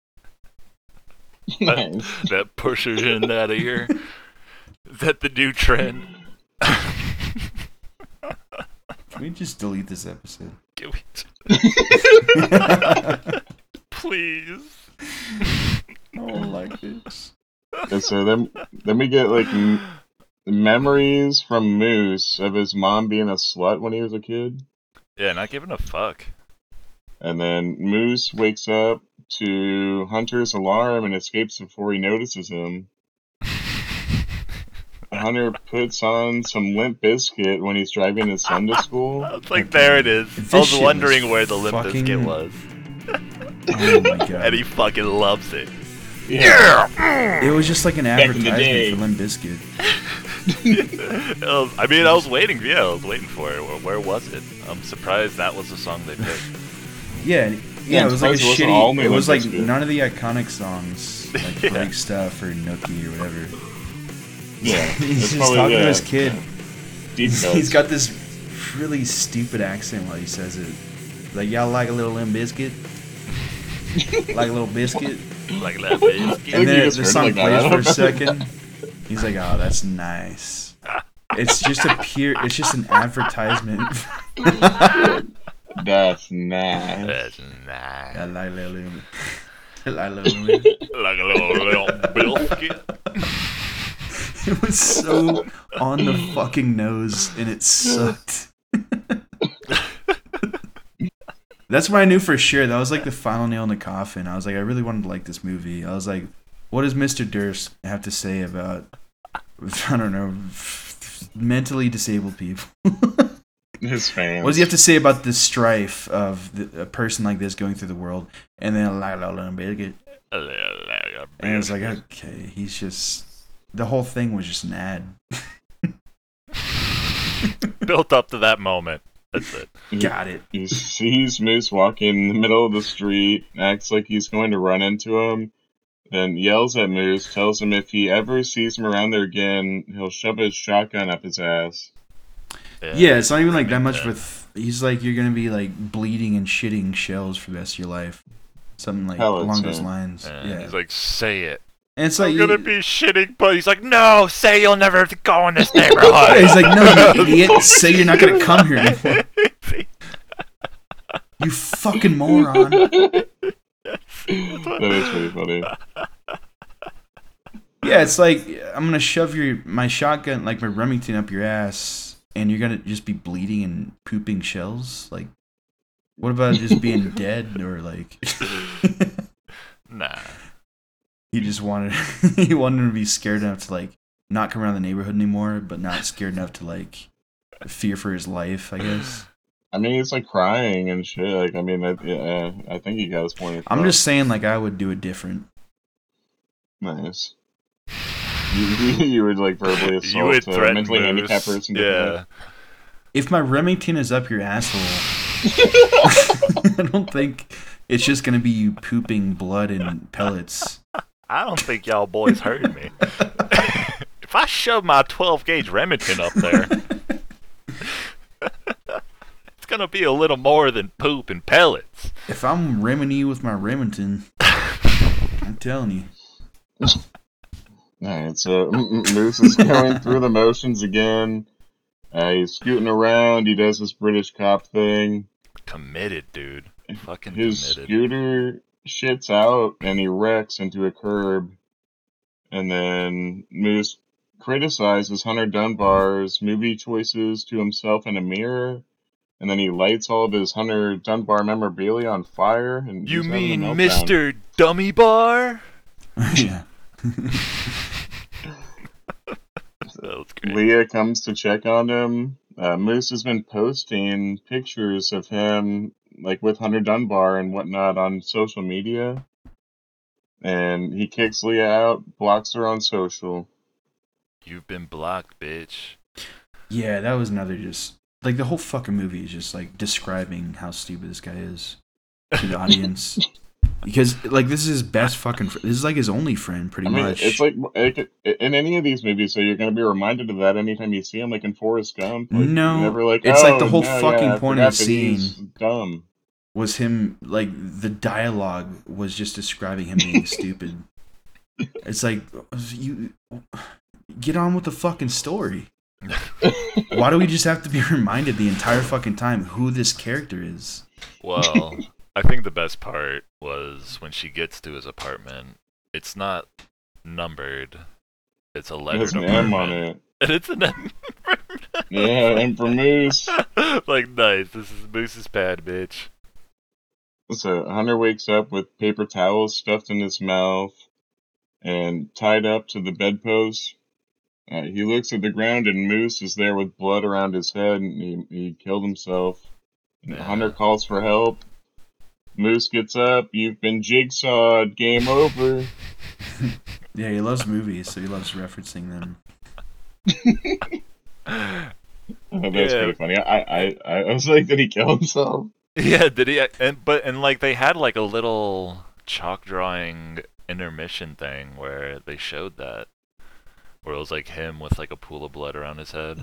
Nice. that (laughs) pusher in that ear. Is that the new trend? Can we just delete this episode? Can we (laughs) please? I don't like this. And so then then we get like m- memories from Moose of his mom being a slut when he was a kid. Yeah, not giving a fuck. And then Moose wakes up to Hunter's alarm and escapes before he notices him. (laughs) Hunter puts on some Limp Bizkit when he's driving his son to school. (laughs) I was like, there it is. This I was wondering was where the Limp fucking- Bizkit was. Oh my (laughs) god! And he fucking loves it. Yeah. It was just like an Back in the advertisement for Limp Bizkit. It was- um, I mean, I was waiting. Yeah, I was waiting for it. Where, where was it? I'm surprised that was the song they picked. Yeah, and- Yeah, yeah. It was like a I'm surprised it wasn't all shitty. It was like Bizkit. none of the iconic songs, (laughs) like Yeah. Break Stuff or Nookie or whatever. Yeah. (laughs) He's just talking yeah, to his kid. Deep (laughs) He's cuts. got this really stupid accent while he says it. Like y'all like a little Limp Bizkit, like a little biscuit, Like that biscuit. and then you the song like plays for a second, He's like, oh, that's nice. It's just a pure. It's just an advertisement. That's nice. That's nice. I like that little- I like that little- Like a little, little biscuit. (laughs) It was so on the fucking nose, and it sucked. (laughs) That's what I knew for sure. That was like the final nail in the coffin. I was like, I really wanted to like this movie. I was like, what does Mr. Durst have to say about, (laughs) I don't know, mentally disabled people? (laughs) His fans. What does he have to say about the strife of the, a person like this going through the world? And then la la la. And it's like, okay, he's just the whole thing was just an ad. (laughs) Built up to that moment. That's it. Got it. He sees Moose walking in the middle of the street, acts like he's going to run into him, then yells at Moose, tells him if he ever sees him around there again, he'll shove his shotgun up his ass. Yeah, it's not even like that much with. He's like, you're gonna be like bleeding and shitting shells for the rest of your life, something like Pellets, along those lines. And yeah, He's like, say it. and it's like I'm gonna be shitting, but he's like, no, say you'll never go in this (laughs) neighborhood. He's like, no, you (laughs) idiot! Say you're not gonna come here anymore. (laughs) You fucking moron! That is pretty funny. Yeah, it's like I'm gonna shove your my shotgun like my Remington up your ass, and you're gonna just be bleeding and pooping shells. Like, what about just being (laughs) dead or like? (laughs) (laughs) nah. He just wanted he wanted to be scared enough to like not come around the neighborhood anymore, but not scared enough to like fear for his life. I guess. I mean, it's like crying and shit. Like, I mean, I, yeah, I think he got his point. I'm just saying, like I would do it different. nice. You, (laughs) you would like verbally assault You would a mentally Moose. handicapped person. Yeah. If my Remington is up your asshole, (laughs) I don't think it's just gonna be you pooping blood and pellets. (laughs) I don't think y'all boys heard me. if I shove my 12 gauge Remington up there, it's gonna be a little more than poop and pellets. If I'm rimming you with my Remington, I'm telling you. Alright, so M- M- Moose is going through the motions again. Uh, he's scooting around. He does this British cop thing. Committed, dude. Fucking His committed. scooter shits out and he wrecks into a curb. And then Moose criticizes Hunter Dunbar's movie choices to himself in a mirror. And then he lights all of his Hunter Dunbar memorabilia on fire. And You he's having a mean. Mr. Dummy Bar? (laughs) yeah. (laughs) That great. Leah comes to check on him. Uh, Moose has been posting pictures of him, like with Hunter Dunbar and whatnot, on social media. And he kicks Leah out, blocks her on social. You've been blocked, bitch. Yeah, that was another just like the whole fucking movie is just like describing how stupid this guy is to the (laughs) audience. Because like this is his best fucking. Fr- this is like his only friend, pretty I mean, much. it's like it in any of these movies, so you're going to be reminded of that anytime you see him, like in Forrest Gump. Like, No, never like, it's like the "Oh, whole no, fucking yeah, point of the scene. Dumb. was him like the dialogue was just describing him being (laughs) stupid. It's like you get on with the fucking story. (laughs) Why do we just have to be reminded the entire fucking time who this character is? Well, I think the best part was when she gets to his apartment. It's not numbered. It's a lettered has an M on it. And (laughs) it's an M. Yeah, and for Moose. (laughs) like, nice. This is Moose's pad, bitch. So Hunter wakes up with paper towels stuffed in his mouth and tied up to the bedpost. Uh, he looks at the ground and Moose is there with blood around his head and he, he killed himself. And Yeah. Hunter calls for help. Moose gets up. You've been jigsawed. Game over. (laughs) Yeah, he loves movies, so he loves referencing them. (laughs) Oh, that's Yeah. pretty funny. I, I, I, I was like, did he kill himself? (laughs) Yeah, did he? And but and like they had like a little chalk drawing intermission thing where they showed that, where it was like him with like a pool of blood around his head.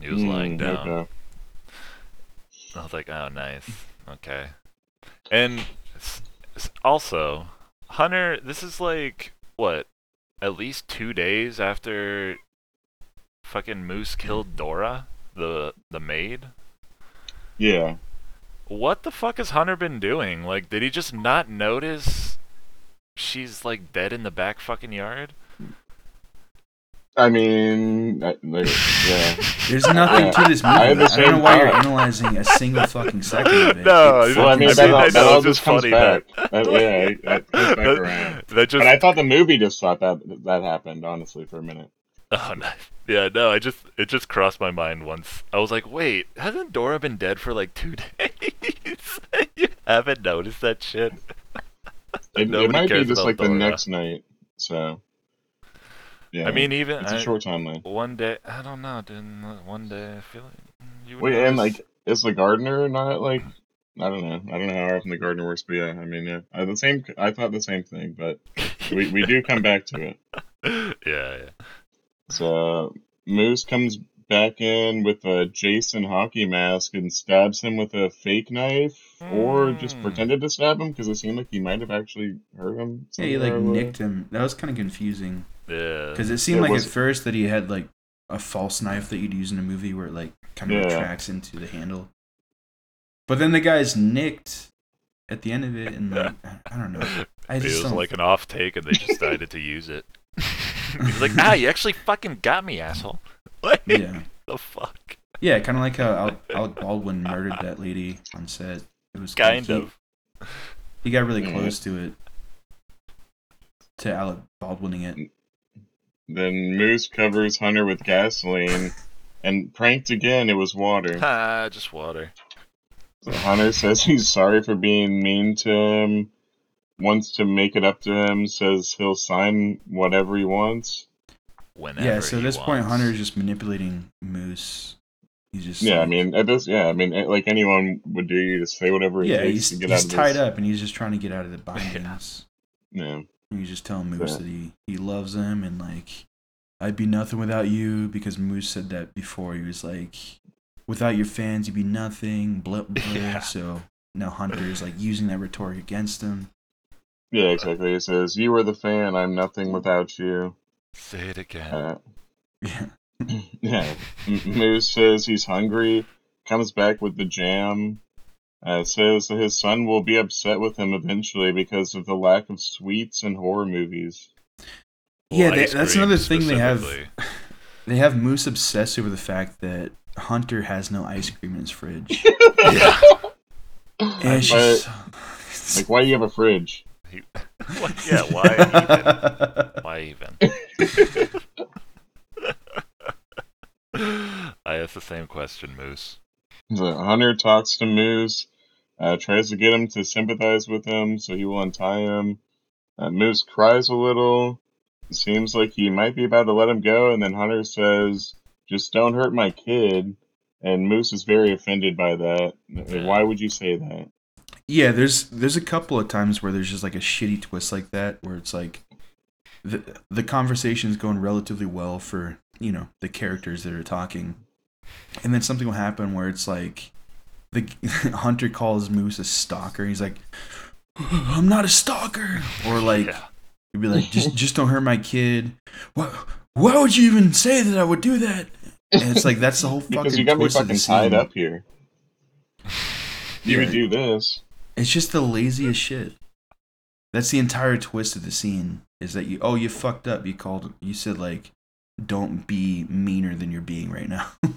He was lying Hmm, down. okay. I was like, oh, nice. Okay. And also, Hunter, this is like, what, at least two days after fucking Moose killed Dora, the the maid. Yeah. What the fuck has Hunter been doing? Like, did he just not notice she's like dead in the back fucking yard? I mean, like, yeah. (laughs) There's nothing Yeah. to this movie. I I, don't know why you're analyzing a single fucking second of it. No, It Well, I mean, fucking that, I all, that all just just comes funny back. that- That- yeah, that comes (laughs) back That- around. that just But I thought the movie just thought that that happened, honestly, for a minute. Oh, (laughs) nice. Yeah, no, I just it just crossed my mind once. I was like, wait, hasn't Dora been dead for like two days? you haven't noticed that shit? It, Nobody it might be just about like the next night. So, yeah. I mean, even it's a I- short timeline. one day, I don't know, didn't one day I feel like mm, you would Wait, and like, is the gardener not like? I don't know. I don't know how often the gardener works, but yeah, I mean, yeah, I, the same. I thought the same thing, but we we do come back to it. (laughs) yeah, yeah. So Moose comes back in with a Jason hockey mask and stabs him with a fake knife, or just Mm. pretended to stab him because it seemed like he might have actually hurt him. Yeah, he like nicked him. That was kind of confusing Yeah. Because it seemed It like was- at first that he had like a false knife that you'd use in a movie where it like kind of Yeah. retracts into the handle. But then the guy's nicked at the end of it, and like I don't know. I it was don't. like an off take, and they just decided to use it. (laughs) He's like, ah, you actually fucking got me, asshole. (laughs) What yeah, the fuck? yeah, kind of like how Al- Alec Baldwin murdered that lady on set. It was Kind he- of. He got really close to it. To Alec Baldwining it. Then Moose covers Hunter with gasoline, and pranked again. It was water. Ah, just water. So Hunter says he's sorry for being mean to him. Wants to make it up to him. Says he'll sign whatever he wants. Whenever. Yeah, so at he this point, wants. Hunter is just manipulating Moose. He's just Yeah, I mean, at this, yeah, I mean, like anyone would do, you just say whatever it yeah, takes he's, to get he's out of tied this. up and he's just trying to get out of the bindings. (laughs) Yeah. And he's just telling Moose Yeah. that he, he loves him and like, I'd be nothing without you because Moose said that before. He was like, without your fans, you'd be nothing. Blah blah. Yeah. So now Hunter is like using that rhetoric against him. Yeah, exactly. He says, "You are the fan. I'm nothing without you." Say it again. Uh, Yeah. (laughs) yeah. Moose says he's hungry. Comes back with the jam. Uh, says that his son will be upset with him eventually because of the lack of sweets and horror movies. Yeah, Well, they- that's another thing they have. (laughs) They have Moose obsessed over the fact that Hunter has no ice cream in his fridge. (laughs) yeah. And it's But, just- (laughs) like, why do you have a fridge? He, what, yeah. Why even? Why even? I asked the same question, Moose. Hunter talks to Moose, uh, tries to get him to sympathize with him, so he will untie him. Uh, Moose cries a little. Seems like he might be about to let him go, and then Hunter says, "Just don't hurt my kid." And Moose is very offended by that. Yeah. Why would you say that? Yeah, there's there's a couple of times where there's just like a shitty twist like that, where it's like the the conversation's going relatively well for you know the characters that are talking, and then something will happen where it's like the (laughs) hunter calls Moose a stalker. He's like, "I'm not a stalker," or like Yeah. he'd be like, "Just just don't hurt my kid." Why why would you even say that I would do that? And it's like that's the whole (laughs) fucking Because you got me twist of the fucking tied up here. You would do this. It's just the laziest shit. That's the entire twist of the scene. Is that you? Oh, you fucked up. You called. You said like, don't be meaner than you're being right now. (laughs)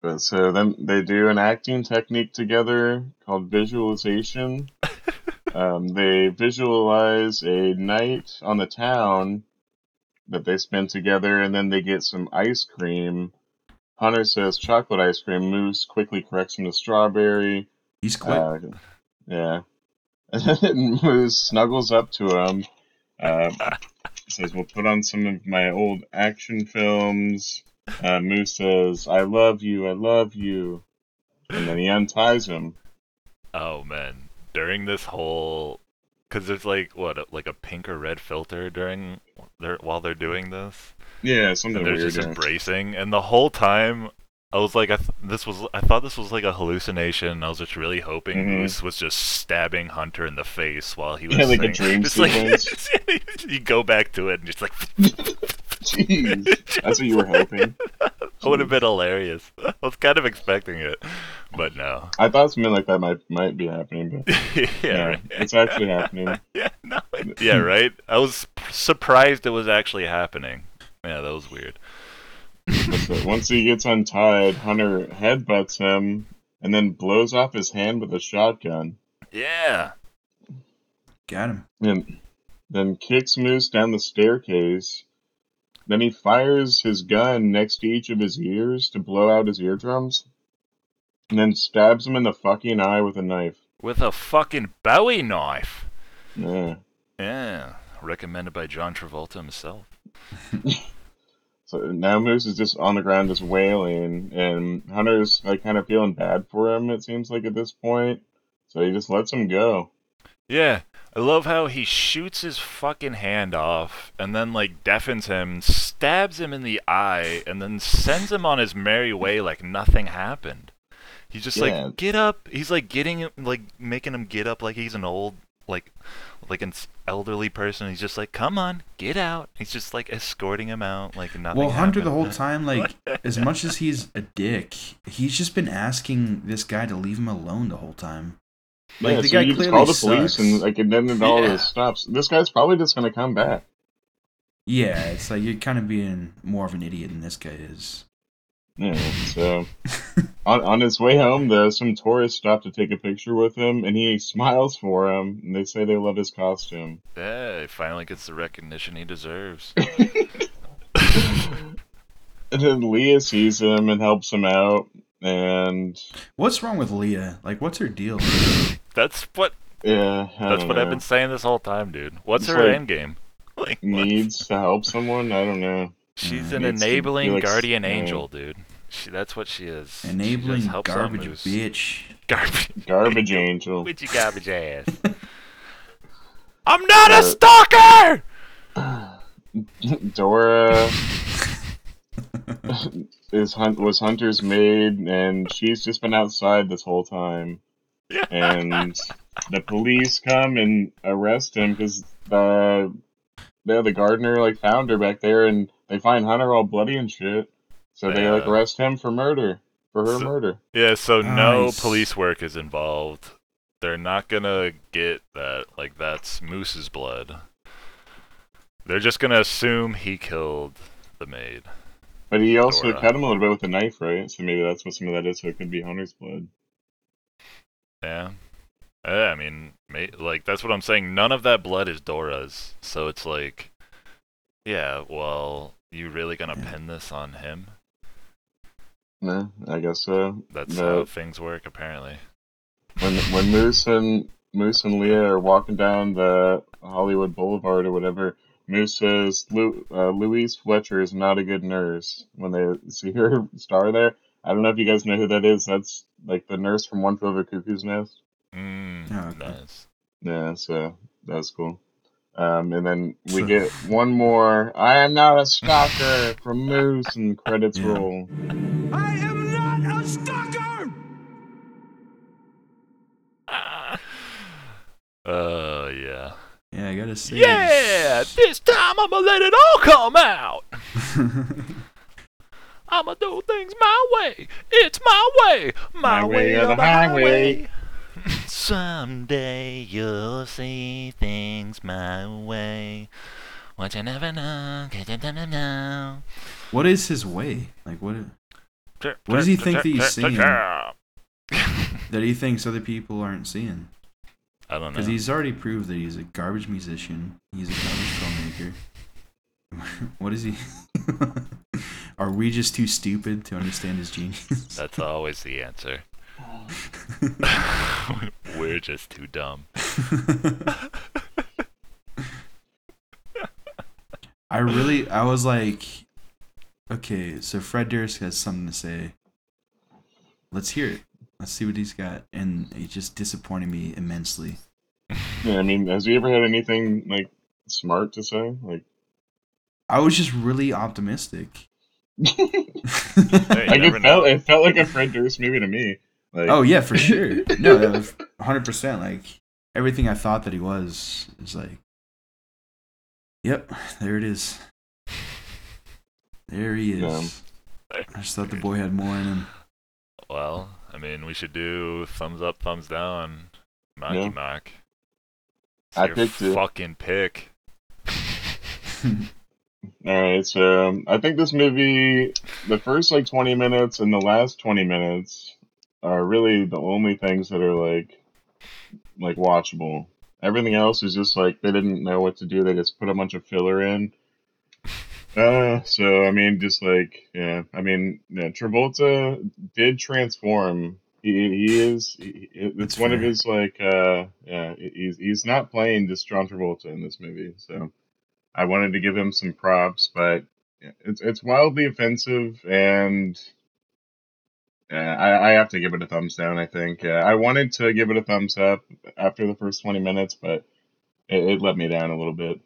But so then they do an acting technique together called visualization. (laughs) um, they visualize a night on the town that they spend together, and then they get some ice cream. Hunter says chocolate ice cream. Moose quickly corrects him to strawberry. He's quick. Uh, yeah. (laughs) And Moose snuggles up to him. Uh, (laughs) says, "We'll put on some of my old action films." Uh, Moose says, "I love you, I love you," and then he unties him. Oh man, during this whole, because there's like what, a- like a pink or red filter during their while they're doing this, Yeah, something and they're weird. just yeah. embracing, and the whole time I was like, I th- this was, I thought this was like a hallucination. I was just really hoping Mhm. Moose was just stabbing Hunter in the face while he was Yeah, like a dream (laughs) just like, (laughs) you go back to it and just like, (laughs) Jeez, that's what you were hoping. That would have been hilarious. I was kind of expecting it, but no. I thought something like that might might be happening, but yeah, yeah, right. it's actually happening. yeah, no, it- yeah, right. I was surprised it was actually happening. Yeah, that was weird. So once he gets untied, Hunter headbutts him and then blows off his hand with a shotgun. Yeah. Got him. And then kicks Moose down the staircase. Then he fires his gun next to each of his ears to blow out his eardrums. And then stabs him in the fucking eye with a knife. With a fucking Bowie knife. Yeah. Yeah. Recommended by John Travolta himself. (laughs) So now Moose is just on the ground just wailing, and Hunter's like kind of feeling bad for him, it seems like at this point. So he just lets him go. Yeah. I love how he shoots his fucking hand off and then like deafens him, stabs him in the eye, and then sends him on his merry way like nothing happened. He's just Yeah. like, get up. He's like getting him, like making him get up like he's an old, like, like an elderly person. He's just like, come on, get out. He's just like escorting him out like nothing. Well, Hunter the whole time, like, (laughs) as much as he's a dick, he's just been asking this guy to leave him alone the whole time. Like yeah, the so guy you just clearly call the sucks. police and like and then it all Yeah. this stops. This guy's probably just gonna come back. Yeah, it's like you're kind of being more of an idiot than this guy is. Yeah, (laughs) so on on his way home though, some tourists stop to take a picture with him and he smiles for him and they say they love his costume. Yeah, he finally gets the recognition he deserves. (laughs) (laughs) And then Leah sees him and helps him out and What's wrong with Leah? Like, what's her deal? That's what. yeah, I That's don't what I've been saying this whole time, dude. What's It's her like- end game? Like, what? needs to help someone. I don't know. She's Uh, an needs enabling like guardian yeah. angel, dude. She, that's what she is. Enabling just helps garbage Moose. bitch. Garbage. (laughs) Garbage (laughs) angel. With your garbage ass. (laughs) I'm not Uh, a stalker. (sighs) Dora is hunt was Hunter's maid, and she's just been outside this whole time. And the police come and arrest him because the yeah, the gardener like found her back there, and they find Hunter all bloody and shit. So they like arrest him for murder, for her So- murder. Yeah, so no police work is involved. They're not gonna get that. Like that's Moose's blood. They're just gonna assume he killed the maid. But he also Dora. cut him a little bit with a knife, right? So maybe that's what some of that is. So it could be Hunter's blood. Yeah. Yeah, I mean, like that's what I'm saying. None of that blood is Dora's, so it's like, yeah. Well, you really gonna Yeah. pin this on him? No, I guess so. That's No. how things work, apparently. when when Moose and Moose and Leah are walking down the Hollywood Boulevard or whatever, Moose says Lu, uh, Louise Fletcher is not a good nurse. When they see her (laughs) star there, I don't know if you guys know who that is. That's like the nurse from One Flew Over Cuckoo's Nest. Mm, Oh, okay. nice. Yeah, so that's cool. Um, and then we get one more. I am not a stalker from Moose, and credits Yeah. roll. I am not a stalker! Uh, yeah. Yeah, I gotta say. Yeah, this time I'm gonna let it all come out. (laughs) I'm gonna do things my way. It's my way. My, My way or the highway. Someday you'll see things my way. What you never know, 'cause you don't know. what is his way? Like, what? What does he think that he's seeing? (laughs) That he thinks other people aren't seeing? I don't know. Because he's already proved that he's a garbage musician. He's a garbage filmmaker. (laughs) what is he? (laughs) Are we just too stupid to understand his genius? That's always the answer. We're just too dumb. (laughs) I really, I was like, okay, so Fred Durst has something to say. Let's hear it. Let's see what he's got. And he just disappointed me immensely. Yeah, I mean, has he ever had anything like smart to say? Like, I was just really optimistic. (laughs) Hey, you like it felt, it felt like a Fred Durst movie to me. Like, oh yeah, for (laughs) sure. No, that was 100. percent Like everything I thought that he was is like, yep, there it is. There he is. Yeah. I just thought the boy had more in him. Well, I mean, we should do thumbs up, thumbs down, Mocky Yeah. Mock. I your picked it. fucking pick. (laughs) All right, so um, I think this movie, the first like 20 minutes and the last 20 minutes are really the only things that are like like watchable. Everything else is just like they didn't know what to do. They just put a bunch of filler in. Uh, so I mean, just like yeah, I mean, yeah, Travolta did transform. He, he is. He, it's That's one of his like. Uh, yeah, he's he's not playing just John Travolta in this movie. So I wanted to give him some props, but it's it's wildly offensive, and uh, I I have to give it a thumbs down. I think uh, I wanted to give it a thumbs up after the first twenty minutes, but it, it let me down a little bit.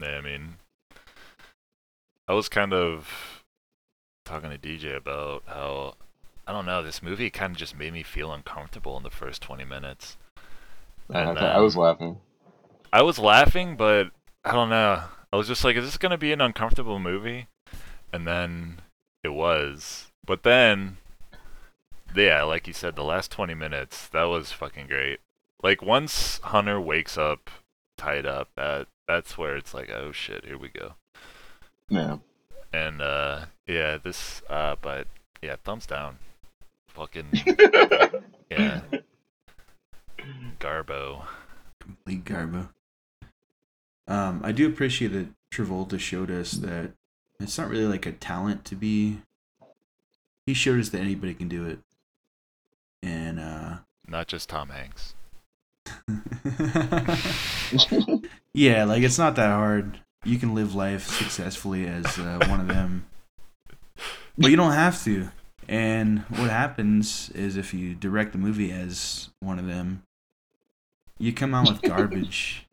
Yeah, I mean, I was kind of talking to DJ about how I don't know. This movie kind of just made me feel uncomfortable in the first twenty minutes. I, And, I was laughing. I was laughing, but I don't know. I was just like, is this gonna be an uncomfortable movie? And then it was. But then, yeah, like you said, the last 20 minutes, that was fucking great. Like once Hunter wakes up, tied up, that that's where it's like, oh shit, here we go. Yeah. And uh, yeah, this, uh, but yeah, thumbs down. Fucking (laughs) yeah, Garbo. Complete garbo. Um, I do appreciate that Travolta showed us that it's not really like a talent to be. He showed us that anybody can do it, and uh, Not just Tom Hanks. (laughs) yeah, like it's not that hard. You can live life successfully as uh, one of them, but you don't have to. And what happens is if you direct the movie as one of them, you come out with garbage.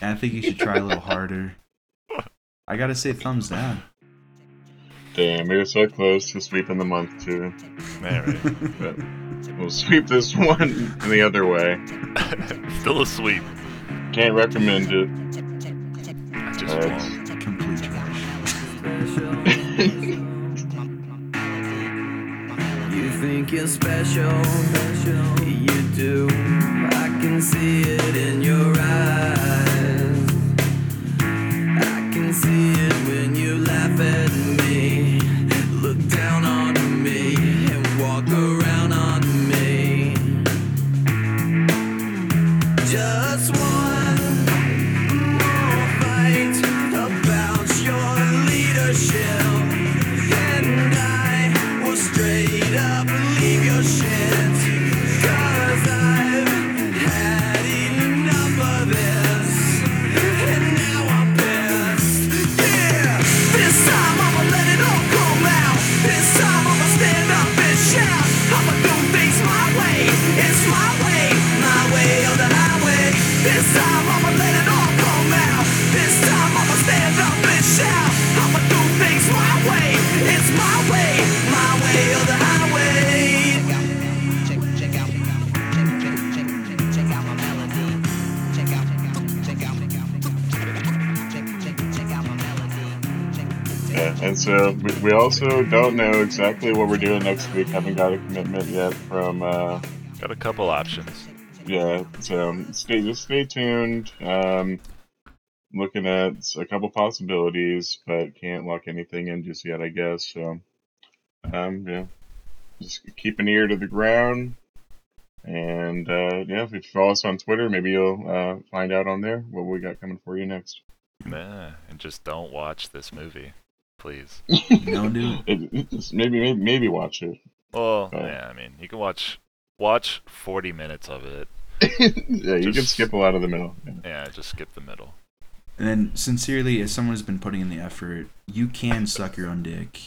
and I think you should try a little harder. I gotta say, thumbs down. Damn, we were so close to sweeping the month too. Man, right? But we'll sweep this (laughs) one the other way. (laughs) Still a sweep. Can't recommend it. I just Alright. won't. Complete trash. (laughs) You think you're special, you do. I can see it in your eyes. Also don't know exactly what we're doing next week. Haven't got a commitment yet from. Uh, Got a couple options. yeah, so stay just stay tuned. Um, looking at a couple possibilities, but can't lock anything in just yet. I guess so. Um, yeah, just keep an ear to the ground. And uh, yeah, if you follow us on Twitter, maybe you'll uh, find out on there what we got coming for you next. Nah, and just don't watch this movie, please. (laughs) No, dude. It, it maybe, maybe maybe watch it. Well, Oh. yeah, I mean, you can watch watch 40 minutes of it. (laughs) yeah, you can skip a lot of the middle. Yeah. Yeah, just skip the middle. And then, sincerely, as someone who's been putting in the effort, you can suck your own dick.